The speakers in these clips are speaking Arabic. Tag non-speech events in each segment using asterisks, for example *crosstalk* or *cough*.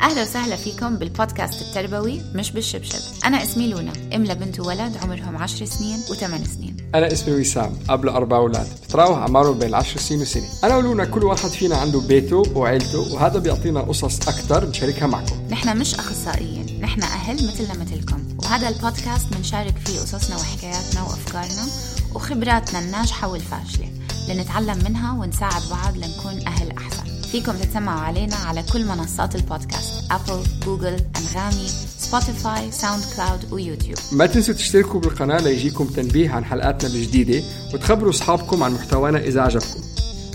أهلا وسهلا فيكم بالبودكاست التربوي مش بالشبشب. أنا اسمي لونا أم لبنت وولد عمرهم 10 سنين و8 سنين. أنا اسمي وسام أب لأربع أولاد. بتراوح أعمارهم بين 10 سنين وسنة أنا ولونا كل واحد فينا عنده بيته وعيلته وهذا بيعطينا قصص أكثر نشاركها معكم. نحن مش أخصائيين نحن أهل مثلنا مثلكم. وهذا البودكاست بنشارك فيه قصصنا وحكاياتنا وأفكارنا وخبراتنا الناجحة والفاشلة. لنتعلم منها ونساعد بعض لنكون أهل أحسن. فيكم تتسمعوا علينا على كل منصات البودكاست Apple، Google، أنغامي، Spotify، SoundCloud و YouTube ما تنسوا تشتركوا بالقناة ليجيكم تنبيه عن حلقاتنا الجديدة وتخبروا أصحابكم عن محتوانا إذا عجبكم.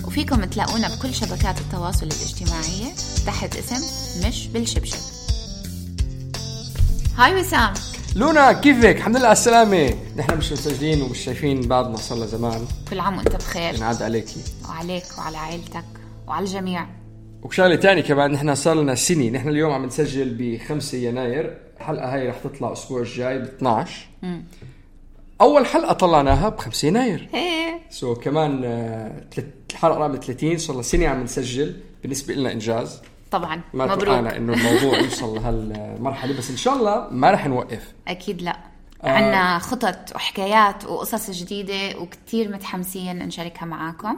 وفيكم تلاقونا بكل شبكات التواصل الاجتماعية تحت اسم مش بالشبشب. هاي وسام. لونا كيفك؟ الحمد لله على السلامة. نحن مش مسجلين ومش شايفين بعضنا صار لنا زمان. كل عام وأنت بخير. ينعاد عليكي. وعليك وعلى عائلتك. وعلى الجميع. وشغلة تانية كمان نحن صار لنا سنة. نحن اليوم عم نسجل ب 5 يناير. الحلقة هاي رح تطلع الأسبوع الجاي ب 12 أول حلقة طلعناها ب 5 يناير. سو كمان آه، الحلقة رقم 30 صار لنا سنة عم نسجل. بالنسبة لنا إنجاز. طبعا. ما مبروك. إنه الموضوع يوصل لهالمرحلة. بس إن شاء الله ما رح نوقف. أكيد لا. آه. عنا خطط وحكايات وقصص جديدة وكتير متحمسين نشاركها معاكم.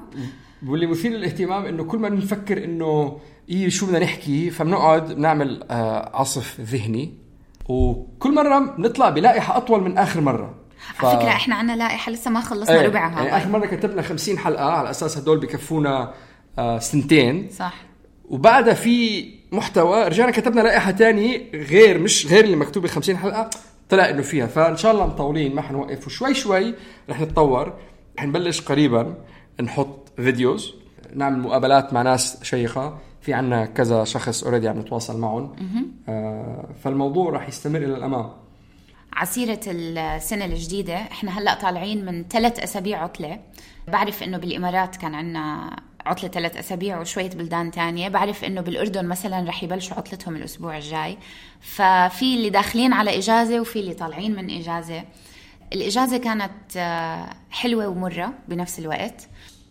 واللي مثير للاهتمام إنه كل ما نفكر إنه إيه شو بدنا نحكي فبنقعد بنعمل آه عصف ذهني. وكل مرة بنطلع بلائحة أطول من آخر مرة. ف- على فكرة إحنا عنا لائحة لسه ما خلصنا إيه ربعها. يعني آخر مرة كتبنا 50 حلقة على أساس هدول بكفونا آه سنتين. صح. وبعدها في محتوى رجعنا كتبنا لائحة تانية غير مش غير اللي مكتوبه 50 حلقة طلع إنه فيها. فإن شاء الله مطولين ما حنوقف. وشوي شوي رح نتطور رح نبلش قريبا نحط videos. نعمل مقابلات مع ناس شيقة. في عنا كذا شخص already عم نتواصل معهم. آه فالموضوع رح يستمر إلى الأمام. على سيرة السنة الجديدة. إحنا هلأ طالعين من ثلاث أسابيع عطلة. بعرف إنه بالإمارات كان عنا عطلة ثلاث أسابيع وشوية بلدان تانية. بعرف إنه بالأردن مثلا رح يبلشوا عطلتهم الأسبوع الجاي. ففي اللي داخلين على إجازة وفي اللي طالعين من إجازة. الإجازة كانت آه، حلوة ومرة بنفس الوقت.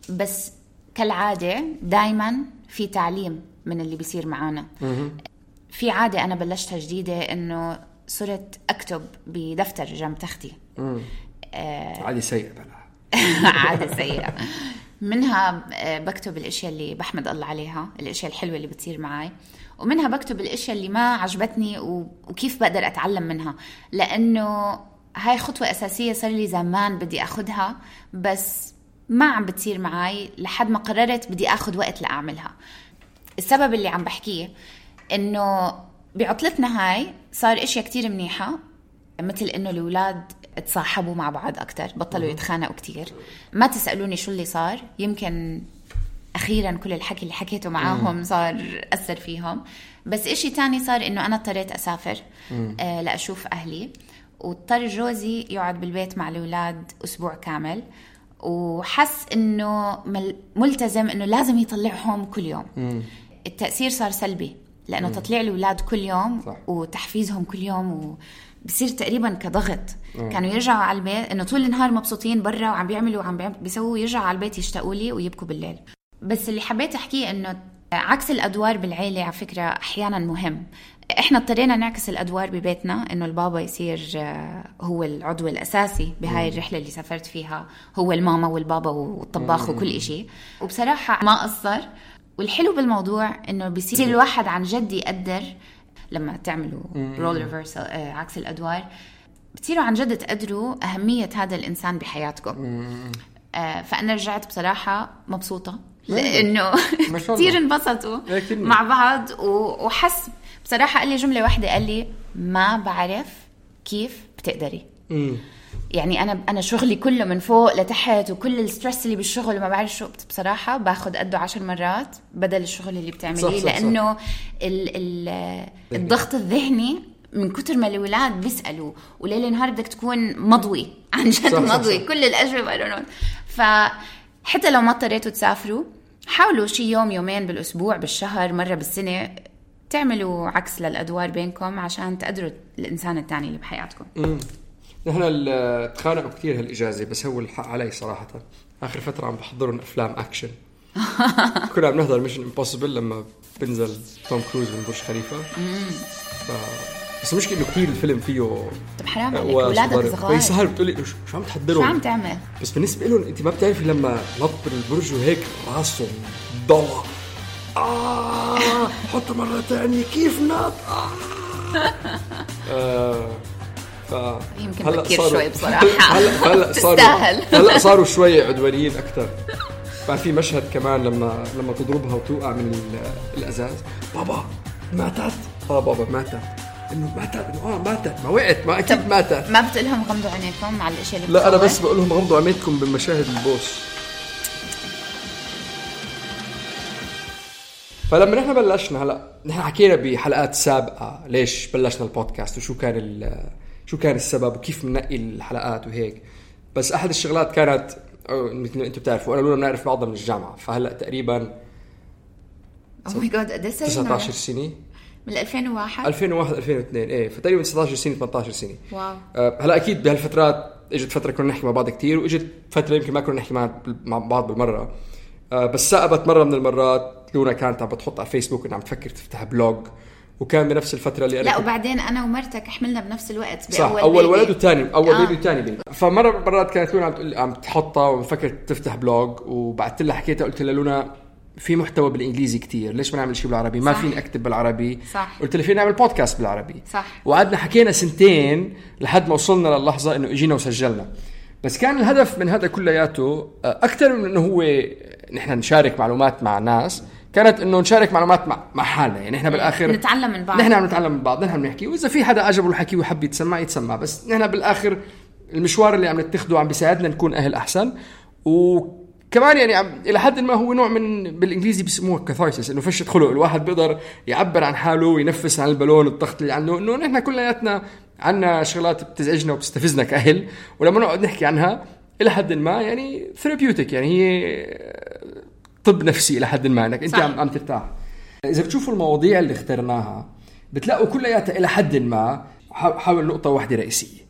بس كالعادة دايما في تعليم من اللي بيصير معانا. في عادة أنا بلشتها جديدة إنه صرت أكتب بدفتر جنب تختي. عادي سيء بلا. *laughs* عادة سيئة. منها آه، بكتب الأشياء اللي بحمد الله عليها الأشياء الحلوة اللي بتصير معي ومنها بكتب الأشياء اللي ما عجبتني. وكيف بقدر أتعلم منها. لأنه هاي خطوة أساسية صار لي زمان بدي اخذها بس ما عم بتصير معي لحد ما قررت بدي آخذ وقت لأعملها. السبب اللي عم بحكيه إنه بعطلتنا هاي صار إشياء كتير منيحة مثل إنه الأولاد تصاحبوا مع بعض أكثر بطلوا يتخانقوا كتير. ما تسألوني شو اللي صار يمكن أخيرا كل الحكي اللي حكيته معاهم صار أثر فيهم. بس إشي تاني صار إنه أنا اضطريت أسافر آه لأشوف أهلي. واضطر جوزي يقعد بالبيت مع الأولاد أسبوع كامل. وحس إنه مل- ملتزم إنه لازم يطلعهم كل يوم. التأثير صار سلبي لأنه تطليع الأولاد كل يوم صح. وتحفيزهم كل يوم و... بصير تقريبا كضغط. كانوا يرجعوا على البيت إنه طول النهار مبسوطين برا وعم بيعملوا وعم بيسووا يرجعوا على البيت يشتاقوا لي ويبكوا بالليل. بس اللي حبيت أحكيه إنه عكس الأدوار بالعيلة على فكرة أحيانا مهم. إحنا اضطرينا نعكس الأدوار ببيتنا إنه البابا يصير آه، هو العضو الأساسي بهاي الرحلة اللي سافرت فيها هو الماما والبابا والطباخ وكل إشي. وبصراحة ما قصر. والحلو بالموضوع إنه بيصير الواحد عن جد يقدر لما تعملوا role reverse عكس الأدوار بتصيروا عن جد تقدروا أهمية هذا الإنسان بحياتكم. آه، فأنا رجعت بصراحة مبسوطة لأنه. *laughs* كثير انبسطوا إيه،. مع بعض وحس بصراحة قال لي جملة واحدة قال لي ما بعرف كيف بتقدري مم. يعني أنا أنا شغلي كله من فوق لتحت وكل الستريس اللي بالشغل وما بعرف شو بصراحة باخذ قده عشر مرات بدل الشغل اللي بتعمليه صح، صح. لأنه ال ال الضغط الذهني من كتر ما الاولاد بيسألوا وليل نهار بدك تكون مضوي *laughs* عن جد مضوي صح. كل الأجوبة لهم فحتى لو ما اضطريتوا تسافروا حاولوا شي يوم يومين بالأسبوع بالشهر مرة بالسنة تعملوا عكس للأدوار بينكم عشان تقدروا الإنسان الثاني اللي بحياتكم؟ نحن ال- تخانقوا كثير هالإجازة بس هو الحق علي صراحة. آخر فترة عم بحضرهم أفلام أكشن. *laughs* كنا عم نحضر Mission Impossible لما بنزل توم كروز من برج خليفة. ف... بس المشكلة إنه كثير الفيلم فيه طب حرام عليك هول اولادك صغار. فيسهر بتقول لي شو عم تحضرهم؟ شو عم تعمل؟ بس بالنسبة لهم أنت ما بتعرفي لما نط البرج وهيك راسهم ضوى آه حطه مرة ثانية كيف نط؟ آه آه ف يمكن هلا بكير شوي بصراحة. هلا هلا صاروا. هلا صاروا شوي عدوانيين أكثر بعد في مشهد كمان لما لما تضربها وتوقع من ال- الأزاز بابا ماتت؟ آه بابا ماتت. إنه ماتت؟ إنه آه ماتت. ما وقعت ما أكيد ماتت. ما بتقول لهم غمضوا عينيكم على الاشياء اللي لا أنا؟ بس بقول لهم غمضوا عينيكم بمشاهد البوس. فلما نحن بلشنا هلا نحن حكينا بحلقات سابقة ليش بلشنا البودكاست وشو كان شو كان السبب وكيف بننقي الحلقات وهيك. بس أحد الشغلات كانت مثل ما أنتم بتعرفوا أنا ولونا بنعرف بعضنا من الجامعة. فهلا تقريبا oh my God قد إيه صار 19 سنة. من 2001 2001 2002 إيه فتقريبا 19 سنة 18 سنة. wow. آه، هلا أكيد بهالفترات إجت فترة كنا نحكي مع بعض كثير وإجت فترة يمكن ما كنا نحكي مع بعض بالمرة. آه، بس ثأبت مرة من المرات. لونا كانت عم بتحط على فيسبوك إنها عم تفكر تفتح blog وكان بنفس الفترة اللي لا وبعدين أنا ومرتك حملنا بنفس الوقت صح بأول أول baby. ولد وثاني أول آه. baby وثاني baby فمرة من المرات كانت لونا عم تقول عم تحطها ومفكر تفتح blog وبعثت لها حكيتها قلت لها لونا في محتوى بالإنجليزي كتير ليش ما نعمل شيء بالعربي ما صح. فيني أكتب بالعربي صح. قلت لها فينا نعمل بودكاست بالعربي صح. وقعدنا حكينا سنتين لحد ما وصلنا للحظة إنه إجينا وسجلنا بس كان الهدف من هذا كلياته أكثر من إنه هو نحن نشارك معلومات مع ناس كانت إنه نشارك معلومات مع مع حالنا. يعني إحنا بالآخر نتعلم من بعض. نحن عم نتعلم من بعض. نحن بنحكي وإذا في حدا عجبه الحكي وحب يتسمع يتسمع. بس نحن بالآخر المشوار اللي عم نتخذه عم بيساعدنا نكون أهل أحسن. وكمان يعني عم إلى حد ما هو نوع من بالإنجليزي بيسموها كاثارسيس إنه فشه خلق الواحد بيقدر يعبر عن حاله وينفس عن البالون الضغط اللي عنده. إنه نحن كلياتنا عنا شغلات بتزعجنا وبتستفزنا كأهل. ولما نقعد نحكي عنها إلى حد ما يعني therapeutic يعني هي طب نفسي إلى حد ما إنك أنت. عم عم ترتاح. إذا بتشوفوا المواضيع اللي اخترناها بتلاقوا كلياتها إلى حد ما حاول نقطة واحدة رئيسية.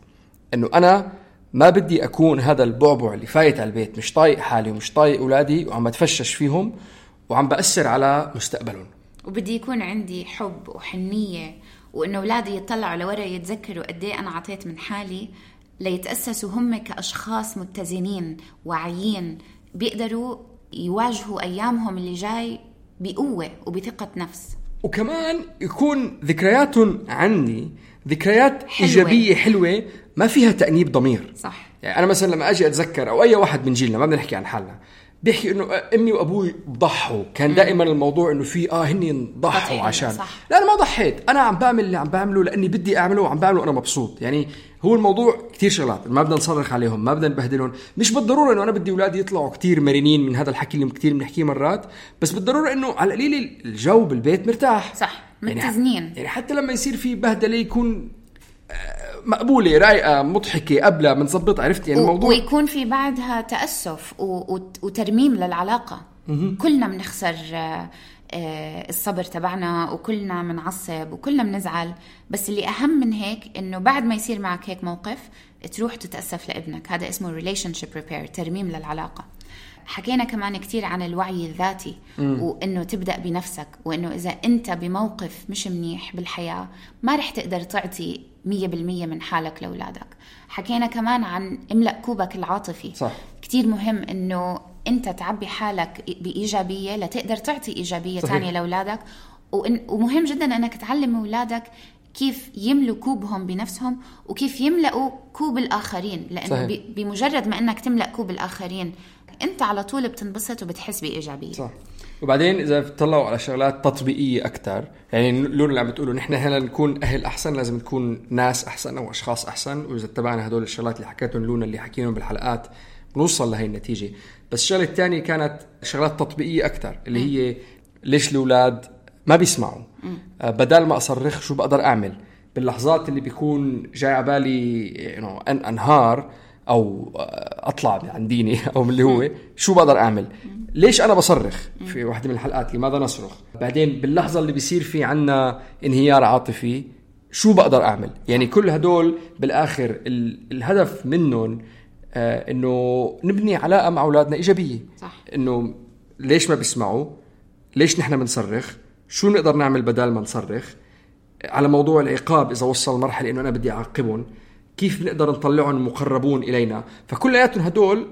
إنه أنا ما بدي أكون هذا البعبع اللي فايت على البيت مش طايق حالي ومش طايق أولادي وعم بتفشش فيهم وعم بأثر على مستقبلهم. وبدي يكون عندي حب وحنية وإنه أولادي يطلعوا لورا يتذكروا قد إيه أنا عطيت من حالي ليتأسسوا هم كأشخاص متزنين واعيين بيقدروا يواجهوا أيامهم اللي جاي بقوة وبثقة نفس. وكمان يكون ذكرياتهم عني ذكريات حلوة. إيجابية حلوة ما فيها تأنيب ضمير. صح. يعني أنا مثلا لما أجي أتذكر أو أي واحد من جيلنا ما بدنا نحكي عن حالنا. بيحكي إنه أمي وأبوي ضحوا. كان دائما الموضوع إنه في آه هن ضحوا عشان. صح. لا أنا ما ضحيت. أنا عم بعمل اللي عم بعمله لأني بدي أعمله وعم بعمله وأنا مبسوط. يعني هو الموضوع كتير شغلات. ما بدنا نصرخ عليهم ما بدنا نبهدلهم. مش بالضرورة إنه أنا بدي أولادي يطلعوا كتير مرنين من هذا الحكي اللي كتير بنحكيه مرات بس بالضرورة إنه على القليل الجو بالبيت مرتاح. صح، يعني- متزنين. يعني حتى لما يصير في بهدلة يكون مقبولة رايقة مضحكة قبلها بنظبط عرفت يعني الموضوع ويكون في بعدها. و... وترميم للعلاقة. كلنا بنخسر آه، آه، الصبر تبعنا وكلنا بنعصب وكلنا بنزعل. بس اللي أهم من هيك إنه بعد ما يصير معك هيك موقف تروح تتأسف لابنك. هذا اسمه relationship repair ترميم للعلاقة. حكينا كمان كتير عن الوعي الذاتي وإنه تبدأ بنفسك وإنه إذا أنت بموقف مش منيح بالحياة ما رح تقدر تعطي 100% من حالك لأولادك حكينا كمان عن املأ كوبك العاطفي صح. كتير مهم إنه أنت تعبي حالك بإيجابية لتقدر تعطي إيجابية. ثانية لأولادك ومهم جدا إنك تعلم أولادك كيف يملوا كوبهم بنفسهم وكيف يملأوا كوب الآخرين لأنه صحيح. بمجرد ما أنك تملأ كوب الآخرين أنت على طول بتنبسط وبتحس بإيجابية. صح. وبعدين إذا بتطلعوا على شغلات تطبيقية أكثر يعني لون اللي عم بتقولوا نحن هلا نكون أهل أحسن لازم نكون ناس أحسن أو أشخاص أحسن. وإذا اتبعنا هدول الشغلات اللي حكيتهم لونا اللي حكيناهم بالحلقات بنوصل لهي النتيجة. بس الشغلة الثانية كانت شغلات تطبيقية أكثر اللي هي ليش الأولاد ما بيسمعوا؟ آه، بدل ما أصرخ شو بقدر أعمل؟ باللحظات اللي بيكون جاي على بالي انه ان أنهار أو أطلع عن ديني *laughs* أو من اللي هو شو بقدر أعمل. ليش أنا بصرخ في واحدة من الحلقات؟ لماذا نصرخ؟ بعدين باللحظة اللي بيصير في عنا انهيار عاطفي شو بقدر أعمل؟ يعني كل هدول بالآخر ال- الهدف منهم آه إنه نبني علاقة مع أولادنا إيجابية. صح. إنه ليش ما بيسمعوا؟ ليش نحن بنصرخ؟ شو نقدر نعمل بدل ما نصرخ؟ على موضوع العقاب إذا وصل مرحله إنه أنا بدي أعاقبهم كيف بنقدر نطلعهم مقربون إلينا. فكلياتهم هدول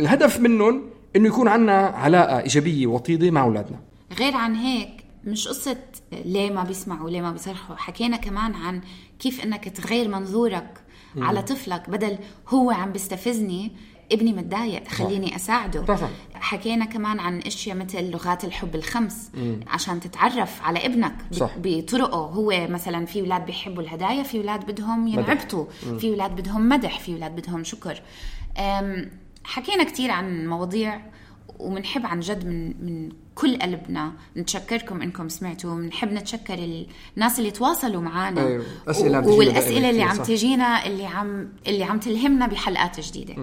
الهدف منهم إنه يكون عنا علاقة إيجابية وطيدة مع أولادنا. غير عن هيك مش قصة ليه ما بيسمعوا ليه ما بيصرخوا حكينا كمان عن كيف إنك تغير منظورك على طفلك بدل هو عم بيستفزني ابني متضايق خليني أساعده. طبعاً. حكينا كمان عن أشياء مثل لغات الحب الخمس عشان تتعرف على ابنك صح. بطرقه. هو مثلا في أولاد بيحبوا الهدايا في أولاد بدهم ينعبطوا في أولاد بدهم مدح في أولاد بدهم شكر. حكينا كتير عن مواضيع وبنحب عن جد من من كل قلبنا. نتشكركم إنكم سمعتوا. بنحب نتشكر الناس اللي تواصلوا معنا أيوة. أسئلة والأسئلة اللي عم. تجينا اللي عم اللي عم تلهمنا بحلقات جديدة.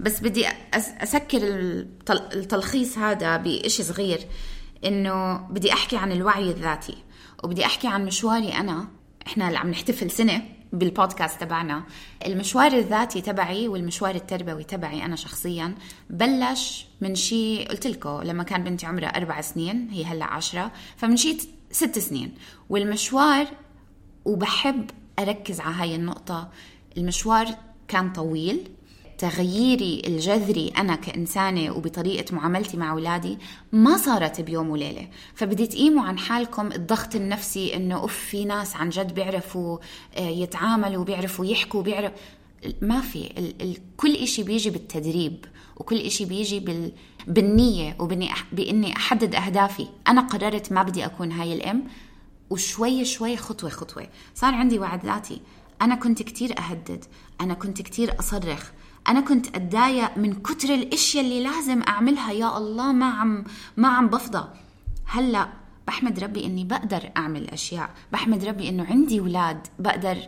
بس بدي أسكر التل- التلخيص هذا بإشي صغير إنه بدي أحكي عن الوعي الذاتي وبدي أحكي عن مشواري أنا. إحنا اللي عم نحتفل سنة بالبودكاست تبعنا. المشوار الذاتي تبعي والمشوار التربوي تبعي أنا شخصيا بلش من شي قلت لكم لما كان بنتي عمرها أربع سنين هي هلأ عشرة فمن شي ست سنين. والمشوار وبحب أركز على هاي النقطة المشوار كان طويل تغييري الجذري أنا كإنسانة وبطريقة معاملتي مع أولادي ما صارت بيوم وليلة. فبدي تقيموا عن حالكم الضغط النفسي إنه أوف في ناس عن جد بيعرفوا آه، يتعاملوا بيعرفوا يحكوا بيعرف. ما في ال- ال- كل إشي بيجي بالتدريب وكل إشي بيجي بال... بالنية وبإني أح... بإني أحدد أهدافي. أنا قررت ما بدي أكون هاي الأم وشوي شوي خطوة خطوة. صار عندي وعي ذاتي. أنا كنت كتير أهدد. أنا كنت كتير أصرخ. أنا كنت أتضايق من كتر الأشياء اللي لازم أعملها. يا الله ما عم ما عم بفضى. هلأ بحمد ربي إني بقدر أعمل أشياء. بحمد ربي إنه عندي أولاد بقدر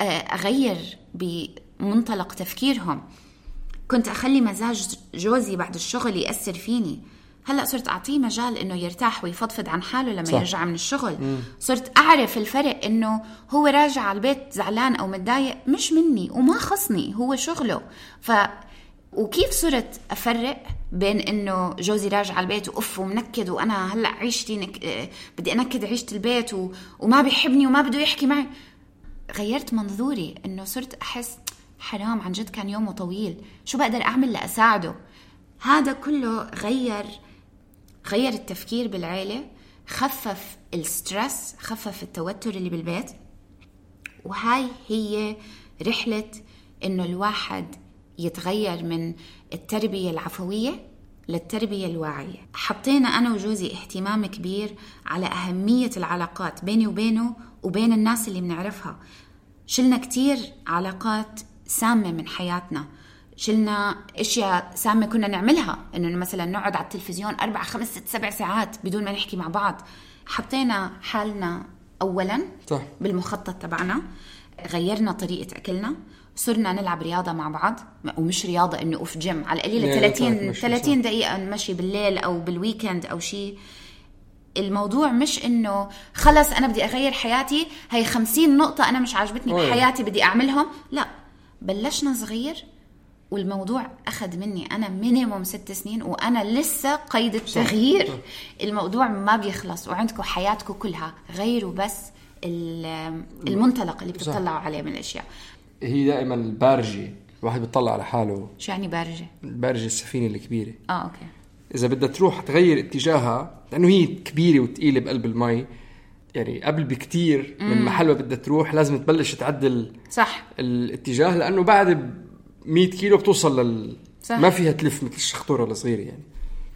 آه، أغير بمنطلق تفكيرهم. كنت أخلي مزاج جوزي بعد الشغل يأثر فيني. هلا صرت أعطيه مجال إنه يرتاح ويفضفض عن حاله لما صح. يرجع من الشغل. مم. صرت أعرف الفرق إنه هو راجع على البيت زعلان أو متضايق مش مني وما خصني هو شغله. ف وكيف صرت أفرق بين إنه جوزي راجع على البيت وأف ومنكد وأنا هلأ عيشتي نك... بدي أنكد عيشة البيت و... وما بيحبني وما بده يحكي معي. غيرت منظوري إنه صرت أحس حرام عن جد كان يومه طويل. شو بقدر أعمل لأساعده؟ هذا كله غير غير التفكير بالعيلة خفف الستريس خفف التوتر اللي بالبيت. وهاي هي رحلة إنه الواحد يتغير من التربية العفوية للتربية الواعية. حطينا أنا وجوزي اهتمام كبير على أهمية العلاقات بيني وبينه وبين الناس اللي بنعرفها. شلنا كتير علاقات سامة من حياتنا. شلنا أشياء سامة كنا نعملها. إنه مثلا نقعد على التلفزيون أربع خمس ست سبع ساعات بدون ما نحكي مع بعض. حطينا حالنا اولا صح. بالمخطط تبعنا. غيرنا طريقة أكلنا. صرنا نلعب رياضة مع بعض. ومش رياضة إنه أوف جيم. على القليلة يعني 30 مشي، صح. 30 دقيقة نمشي بالليل أو بال weekend أو شيء. الموضوع مش إنه خلص أنا بدي أغير حياتي هي خمسين نقطة أنا مش عاجبتني. بحياتي بدي أعملهم. لا بلشنا صغير. والموضوع أخذ مني أنا minimum ست سنين وأنا لسه قيد التغيير. الموضوع ما بيخلص وعندكم حياتكم كلها غيروا بس ال- المنطلق اللي بتطلعوا عليه من الأشياء. هي دائما البارجة الواحد بيطلع على حاله. شو يعني بارجة؟ البارجة السفينة الكبيرة. آه أوكي. إذا بدها تروح تغير اتجاهها لأنه هي كبيرة وثقيله بقلب المي يعني قبل بكتير من محل ما بدها تروح لازم تبلش تعدل صح. الاتجاه لأنه بعد 100 كيلو بتوصل لل صح. ما فيها تلف مثل الشخطورة الصغيرة يعني.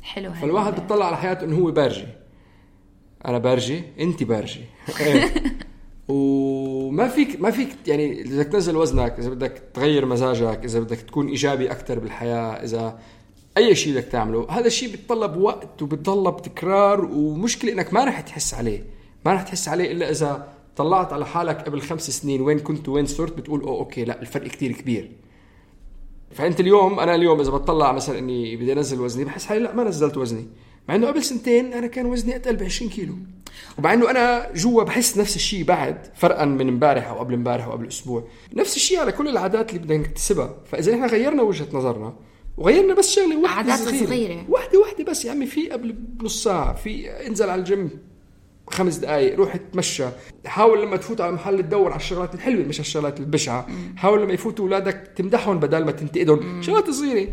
حلو فالواحد ال- بيطلع على حياته إنه هو بارجي. أنا بارجي انت بارجي. *laughs* إيه. وما فيك ما فيك يعني إذا بدك تنزل وزنك إذا بدك تغير مزاجك إذا بدك تكون إيجابي أكثر بالحياة إذا أي شيء بدك تعمله هذا الشيء بيتطلب وقت وبيتطلب تكرار ومشكلة إنك ما رح تحس عليه. ما رح تحس عليه إلا إذا طلعت على حالك قبل خمس سنين وين كنت وين صرت بتقول أوه okay لا الفرق كتير كبير. فأنت اليوم أنا اليوم إذا بطلع مثلا إني بدي أنزل وزني بحس حالي لا ما نزلت وزني. مع إنه قبل سنتين أنا كان وزني اتقل ب 20 كيلو. ومع إنه أنا جوا بحس نفس الشيء بعد فرقا من إمبارح أو قبل إمبارح أو قبل أسبوع. نفس الشيء على كل العادات اللي بدنا نكتسبها. فإذا إحنا غيرنا وجهة نظرنا وغيرنا بس شغلة واحدة عادات صغيرة, صغيرة. واحدة واحدة بس يا عمي في قبل بنص ساعة في انزل على الجيم. خمس دقائق روح اتمشى. حاول لما تفوت على محل تدور على الشغلات الحلوة مش على الشغلات البشعة. حاول لما يفوتوا اولادك تمدحهم بدل ما تنتقدهم. شغلات صغيرة.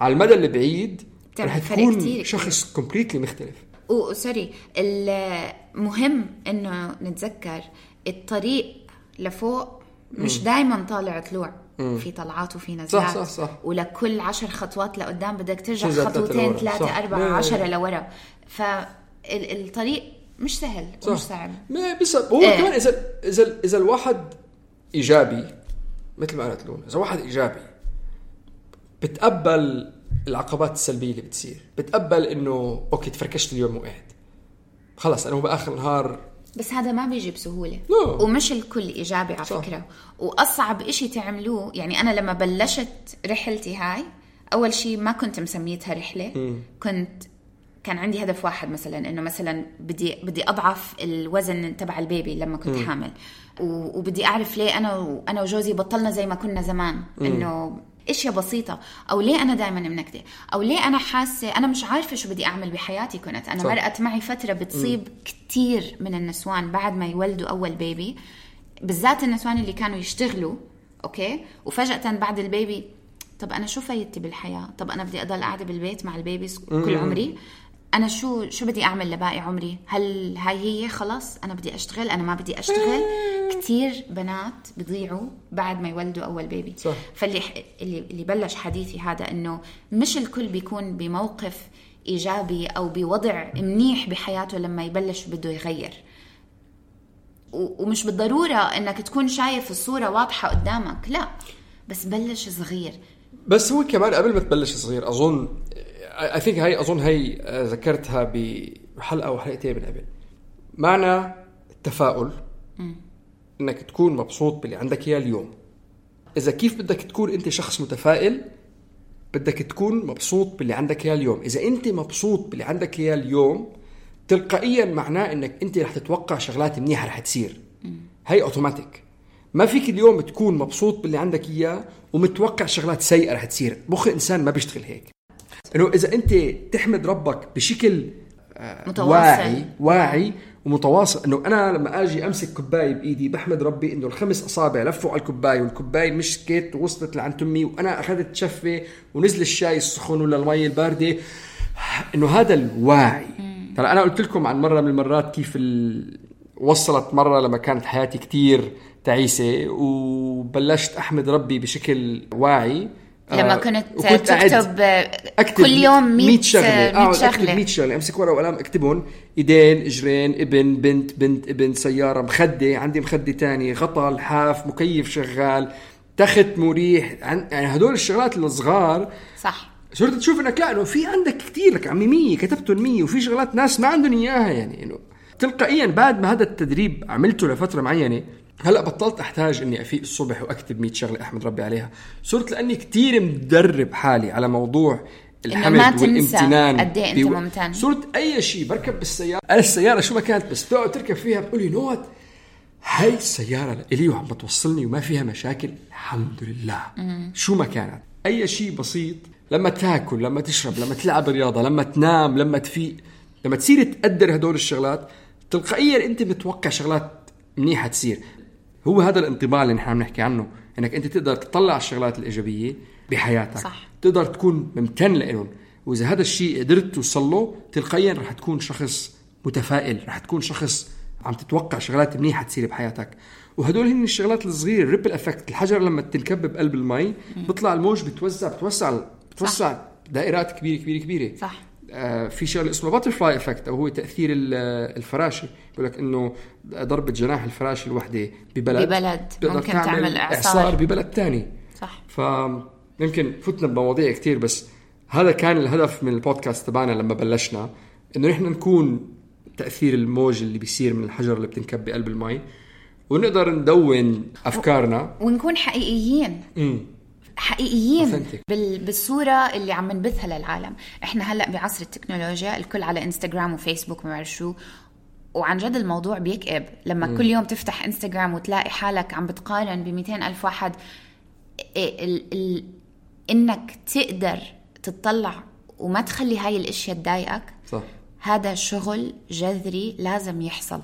على المدى البعيد رح تكون شخص كومبليتلي مختلف. وسوري المهم إنه نتذكر الطريق لفوق مش دائما طالع طلوع. في طلعات وفي نزلات. صح، صح، صح. ولكل عشر خطوات لقدام بدك ترجع خطوتين. ثلاثة. أربعة عشرة. لورا. فالطريق مش سهل ومش صعب. ما بس هو إيه. كمان اذا اذا إذا الواحد إيجابي مثل ما قالت لون إذا واحد إيجابي بتقبل العقبات السلبية اللي بتصير. بتقبل إنه أوكي تفركشت اليوم وقعت. خلص أنا بآخر النهار. بس هذا ما بيجي بسهولة. لا. ومش الكل إيجابي على صح. فكرة. وأصعب إشي تعملوه يعني أنا لما بلشت رحلتي هاي أول شيء ما كنت مسميتها رحلة. كنت كان عندي هدف واحد مثلا إنه مثلا بدي بدي أضعف الوزن تبع ال baby لما كنت حامل. و- وبدي أعرف ليه أنا وأنا وجوزي بطلنا زي ما كنا زمان. إنه إشياء بسيطة. أو ليه أنا دائما منكدة أو ليه أنا حاسة أنا مش عارفة شو بدي أعمل بحياتي كنت. أنا صح. مرقت معي فترة بتصيب كتير من النسوان بعد ما يولدوا أول baby. بالذات النسوان اللي كانوا يشتغلوا أوكي؟ وفجأة بعد ال baby طب أنا شو فايدتي بالحياة؟ طب أنا بدي أضل قاعدة بالبيت مع ال babies كل عمري؟ أنا شو شو بدي أعمل لباقي عمري؟ هل هاي هي؟ خلص أنا بدي أشتغل أنا ما بدي أشتغل. كتير بنات بضيعوا بعد ما يولدوا أول baby صح. فاللي اللي اللي بلش حديثي هذا إنه مش الكل بيكون بموقف إيجابي أو بوضع منيح بحياته لما يبلش بده يغير. ومش بالضرورة إنك تكون شايف الصورة واضحة قدامك لا. بس بلش صغير. بس هو كمان قبل ما تبلش صغير أظن اي ثينك هاي أظن هي آه، ذكرتها بحلقة أو حلقتين من قبل. معنى التفاؤل إنك تكون مبسوط باللي عندك إياه اليوم. إذا كيف بدك تكون أنت شخص متفائل؟ بدك تكون مبسوط باللي عندك إياه اليوم. إذا أنت مبسوط باللي عندك إياه اليوم تلقائيا معناه إنك أنت رح تتوقع شغلات منيحة رح تصير. هي اوتوماتيك ما فيك اليوم تكون مبسوط باللي عندك إياه ومتوقع شغلات سيئة رح تصير. مخ الانسان ما بيشتغل هيك. إنه إذا أنت تحمد ربك بشكل آه، متواصل. واعي واعي ومتواصل إنه أنا لما آجي أمسك كوباية بإيدي بحمد ربي إنه الخمس أصابع لفوا على الكوباية والكوباية مشكت ووصلت لعند امي وأنا أخذت شفة ونزل الشاي السخن ولا المي الباردة. إنه هذا الواعي ترى أنا قلت لكم عن مرة من المرات كيف ال... وصلت مرة لما كانت حياتي كتير تعيسة وبلشت أحمد ربي بشكل واعي. لما آه، كنت وكنت تكتب أكتب كل يوم 100 100 شغلة. 100 اقعد أكتب شغلة. 100 شغلة. أمسك ورقة وقلم أكتبهم. إيدين إجرين إبن بنت بنت إبن سيارة مخدة. عندي مخدة تاني غطا لحاف مكيف شغال تخت مريح. عن يعني هدول الشغلات الصغار. صح. صرت تشوف إنك لا إنه في عندك كثير لك عمي 100 كتبتهم 100 وفي شغلات ناس ما عندهم إياها. يعني إنه تلقائيا بعد ما هذا التدريب عملته لفترة معينة هلا بطلت احتاج اني افيق الصبح واكتب 100 شغلة احمد ربي عليها. صرت لاني كثير مدرب حالي على موضوع الحمد والامتنان. قد إيه أنت بو- ممتن. صرت أي شيء بركب بالسيارة أنا السيارة شو ما كانت بس تقعد تركب فيها بتقول you know what هاي السيارة إلي وعم بتوصلني وما فيها مشاكل. الحمد لله. شو ما كانت. أي شيء بسيط لما تاكل لما تشرب لما تلعب رياضة لما تنام لما تفيق لما تصير تقدر هدول الشغلات تلقائيا أنت متوقع شغلات منيحة تصير. هو هذا الانطباع اللي نحن عم نحكي عنه إنك أنت تقدر تطلع الشغلات الإيجابية بحياتك. صح. تقدر تكون ممتن لهم وإذا هذا الشيء قدرت توصل له تلقائيا رح تكون شخص متفائل رح تكون شخص عم تتوقع شغلات منيحة تصير بحياتك. وهدول هن الشغلات الصغيرة ال ripple effect الحجر لما تنكب بقلب المي بيطلع الموج بتوزع بتوسع بتوسع دائرات كبيرة كبيرة كبيرة. صح. آه في شغلة اسمه butterfly effect أو هو تأثير ال- الفراشة. بيقول لك إنه ضربة جناح الفراشة الوحدة ببلد ببلد. ممكن تعمل إعصار. إعصار ببلد تاني. صح. فيمكن فتنا بمواضيع كتير بس هذا كان الهدف من البودكاست تبعنا لما بلشنا إنه نحن نكون تأثير الموج اللي بيصير من الحجر اللي بتنكب بقلب المي ونقدر ندون أفكارنا. ونكون حقيقيين. امم حقيقيين. بال... بالصورة اللي عم نبثها للعالم. إحنا هلأ بعصر التكنولوجيا الكل على انستغرام وفيسبوك ما بعرف شو. وعن جد الموضوع بيكئب. لما م. كل يوم تفتح انستغرام وتلاقي حالك عم بتقارن ب ألف واحد ال... ال... إنك تقدر تطلع وما تخلي هاي الأشياء تضايقك صح. هذا شغل جذري لازم يحصل.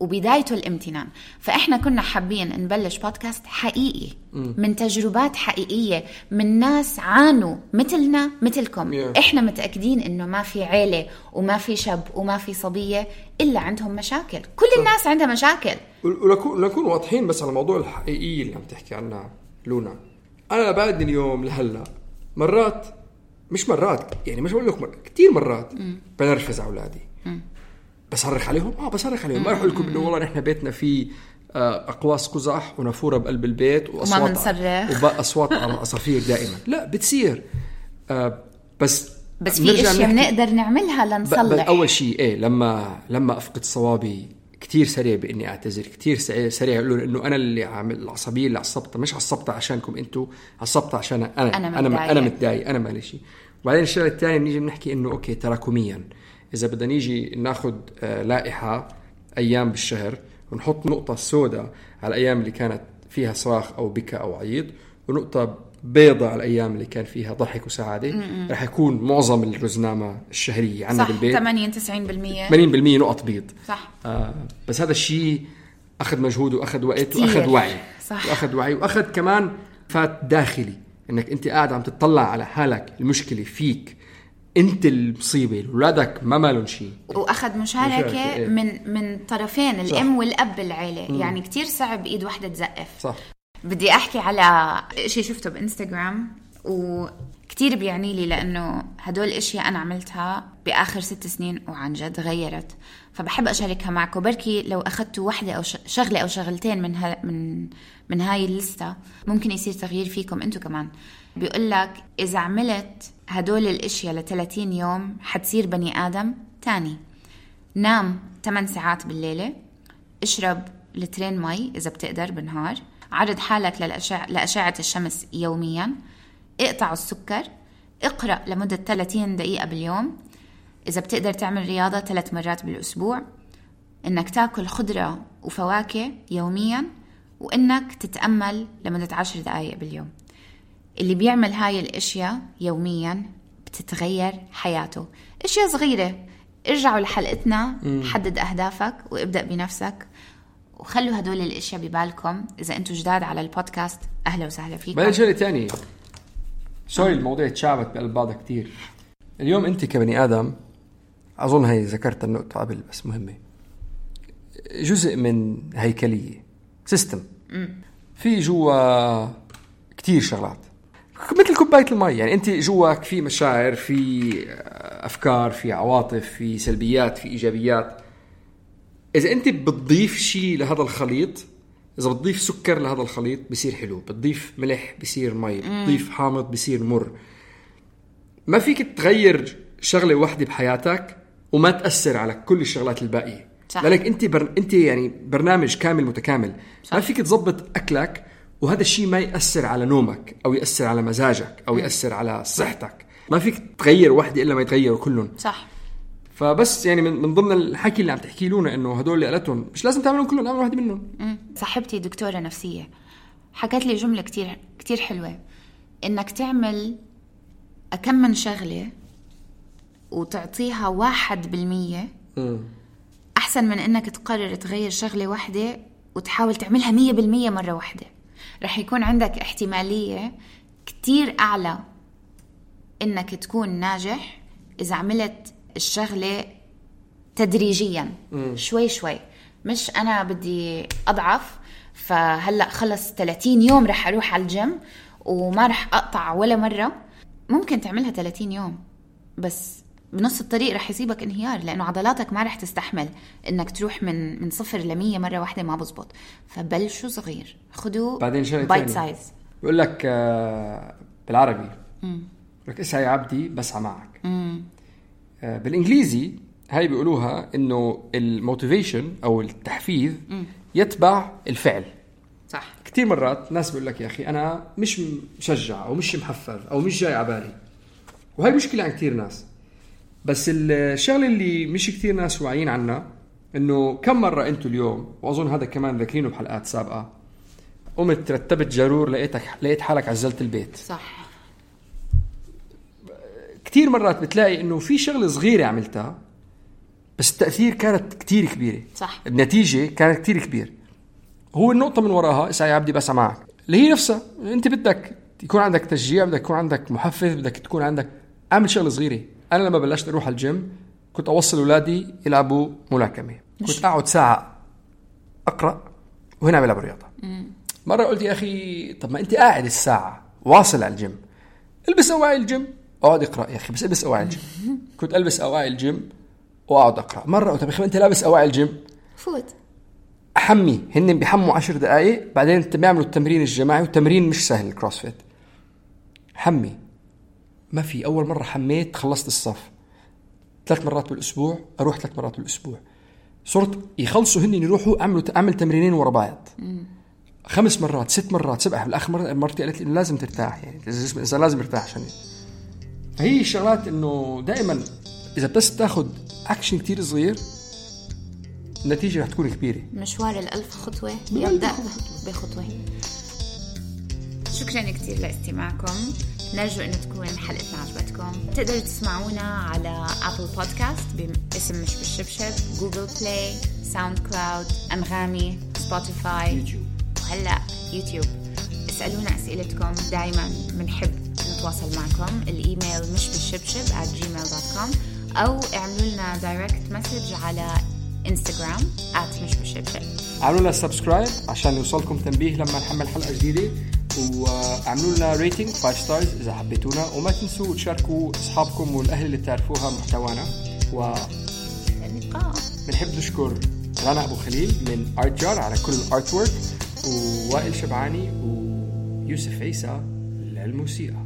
وبدايته الامتنان. فإحنا كنا حابين نبلش بودكاست حقيقي من تجربات حقيقية من ناس عانوا مثلنا مثلكم. Yeah. إحنا متأكدين إنه ما في عيلة وما في شاب وما في صبية إلا عندهم مشاكل. كل الناس عندها مشاكل. ولنكون نكون واضحين بس على الموضوع الحقيقي اللي عم تحكي عنها لونا. أنا بعد اليوم لهلأ مرات مش مرات يعني مش بقول لك. كثير مرات بنرفز على أولادي. بصرخ عليهم؟ آه بصرخ عليهم. ما أقول لكم إنه والله نحن بيتنا فيه آه، أقواس قزح ونافورة بقلب البيت وأصوات منصرخ. واصوات عصافير دائما. لا بتصير. آه بس بس في إشياء بنقدر نعملها لنصلح. أول شيء إيه لما لما أفقد صوابي كثير سريع بإني أعتذر كثير سريع, أقول إنه أنا اللي عامل العصبية اللي عصبتها مش عصبتها عشانكم أنتم عصبتها عشان أنا. أنا أنا متضايق. أنا متضايق. أنا مالي شيء وبعدين الشغلة الثانية بنيجي بنحكي إنه أوكي تراكميا. إذا بدنا نيجي ناخذ آه، لائحة أيام بالشهر ونحط نقطة سوداء على الأيام اللي كانت فيها صراخ أو بكاء أو عيط ونقطة بيضاء على الأيام اللي كان فيها ضحك وسعادة رح يكون معظم الرزنامة الشهرية عندنا صح بالبيت. 80 90% 80% نقط بيض. صح. آه بس هذا الشيء أخذ مجهود وأخذ وقت كتير. واخذ وعي. صح. وأخذ وعي وأخذ كمان فات داخلي إنك أنت قاعد عم تطلع على حالك المشكلة فيك. انت المصيبة اولادك ما مالهم شيء. وأخذ مشاركة، مشاركة إيه. من من طرفين الأم والأب بالعيلة. يعني كتير صعب إيد واحدة تزقف. صح. بدي أحكي على شيء شفته بإنستغرام وكتير بيعني لي لأنه هدول الاشياء أنا عملتها بآخر ست سنين وعن جد غيرت. فبحب أشاركها معكم. بركي لو أخذتوا وحدة أو ش- شغلة أو شغلتين من ها من من هاي الليستة ممكن يصير تغيير فيكم أنتم كمان. بيقول لك إذا عملت هدول الأشياء ل 30 يوم حتصير بني آدم تاني. نام 8 ساعات بالليلة اشرب لترين مي إذا بتقدر بالنهار عرض حالك للأشع... لأشعة الشمس يوميا اقطع السكر اقرأ لمدة 30 دقيقة باليوم. إذا بتقدر تعمل رياضة ثلاث مرات بالأسبوع. إنك تاكل خضرة وفواكه يوميا وإنك تتأمل لمدة عشر دقائق باليوم. اللي بيعمل هاي الأشياء يوميا بتتغير حياته. أشياء صغيرة. ارجعوا لحلقتنا حدد أهدافك وابدأ بنفسك وخلوا هدول الأشياء ببالكم. إذا أنتم جداد على البودكاست أهلا وسهلا فيكم. بعدين شغله ثانية sorry الموضوع تشعبت بقلب بعضها كثير اليوم أنت كبني آدم أظن هي ذكرت النقطة قبل بس مهمة. جزء من هيكلية system في جوا كتير شغلات. مثل كوبايه المي يعني أنت جواك في مشاعر في أفكار في عواطف في سلبيات في إيجابيات. إذا أنت بتضيف شيء لهذا الخليط إذا بتضيف سكر لهذا الخليط بصير حلو بتضيف ملح بصير مي بتضيف حامض بصير مر. ما فيك تغير شغلة واحدة بحياتك وما تأثر على كل الشغلات الباقية. صح. لأنك أنت بر... أنت يعني برنامج كامل متكامل. صح. ما فيك تظبط أكلك وهذا الشيء ما يأثر على نومك أو يأثر على مزاجك أو يأثر على صحتك. ما فيك تغير واحدة إلا ما يتغيروا كلهم. صح. فبس يعني من, من ضمن الحكي اللي عم تحكي لنا انه هدول اللي قالتهم مش لازم تعملهم كلهم اعمل واحدة منهم. صاحبتي دكتورة نفسية. حكت لي جملة كتير كتير حلوة. إنك تعمل كم من شغلة وتعطيها واحد بالمية أحسن من إنك تقرر تغير شغلة واحدة وتحاول تعملها مية بالمية مرة واحدة. رح يكون عندك احتمالية كتير أعلى إنك تكون ناجح إذا عملت الشغلة تدريجيا. شوي شوي. مش أنا بدي أضعف فهلأ خلص 30 يوم رح أروح على الجيم وما رح أقطع ولا مرة. ممكن تعملها 30 يوم بس بنص الطريق رح يصيبك انهيار لأنه عضلاتك ما رح تستحمل إنك تروح من من صفر ل 100 مرة واحدة ما بزبط. فبلشوا صغير. خذوا بعدين شغلة bite size بقول لك آه، بالعربي. بقول لك اسعى يا عبدي بسعى معك. آه، بالإنجليزي هاي بيقولوها إنه الموتيفيشن أو التحفيز يتبع الفعل. صح. كثير مرات ناس بيقول لك يا أخي أنا مش مشجع أو مش محفز أو مش جاي على بالي. وهي مشكلة عند كثير ناس. بس الشغلة اللي مش كثير ناس واعيين عنها إنه كم مرة أنتم اليوم وأظن هذا كمان ذاكرينه بحلقات سابقة قمت رتبت جرور لقيتك لقيت حالك عزلت البيت. صح. كثير مرات بتلاقي إنه في شغلة صغيرة عملتها بس التأثير كانت كثير كبيرة. صح. النتيجة كانت كثير كبيرة. هو النقطة من وراها اسعى يا عبدي بس معك. اللي هي نفسها أنت بدك يكون عندك تشجيع بدك يكون عندك محفز بدك تكون عندك اعمل شغلة صغيرة. أنا لما بلشت أروح على الجيم كنت أوصل أولادي يلعبوا ملاكمة. كنت أقعد ساعة أقرأ وهنا بلعب رياضة. مرة قلت يا أخي طب ما أنت قاعد الساعة واصل على الجيم. ألبس أواعي الجيم اقعد أقرأ. يا أخي بس ألبس أواعي الجيم. *laughs* كنت ألبس أواعي الجيم وأقعد أقرأ. مرة قلت طب يا أخي ما أنت لابس أواعي الجيم؟ فوت. حمي. هن بيحموا عشر دقائق بعدين بيعملوا التمرين الجماعي والتمرين مش سهل ال CrossFit حمي. ما في. أول مرة حميت خلصت الصف. ثلاث مرات بالأسبوع أروح ثلاث مرات بالأسبوع. صرت يخلصوا هن يروحوا أعملوا أعمل تمرينين ورا بعض. خمس مرات ست مرات سبعة. بالآخر مرة مرتي قالت لي إنه لازم ترتاح يعني. الجسم الانسان لازم يرتاح عشان فهي الشغلات إنه دائما إذا بس بتاخذ اكشن كتير صغير النتيجة رح تكون كبيرة. مشوار الألف خطوة يبدأ بخطوة. شكرا كثير لاستماعكم. نرجو أن تكون حلقتنا عجبتكم. تقدروا تسمعونا على Apple Podcast باسم مش بالشبشب Google Play SoundCloud أنغامي Spotify YouTube. وهلأ يوتيوب. اسألونا أسئلتكم دايما بنحب نتواصل معكم. الإيميل مش بالشبشب at gmail.com أو اعملوا لنا direct message على Instagram at مش بالشبشب. اعملوا لنا subscribe عشان يوصلكم تنبيه لما نحمل حلقة جديدة. وأعملوا لنا ريتنج 5 ستارز إذا حبيتونا. وما تنسوا تشاركوا أصحابكم والأهل اللي بتعرفوها محتوانا. اللقاء. وبنحب نشكر رنا أبو خليل من ارت جار على كل الارت وورك ووائل شبعاني ويوسف عيسى للموسيقى.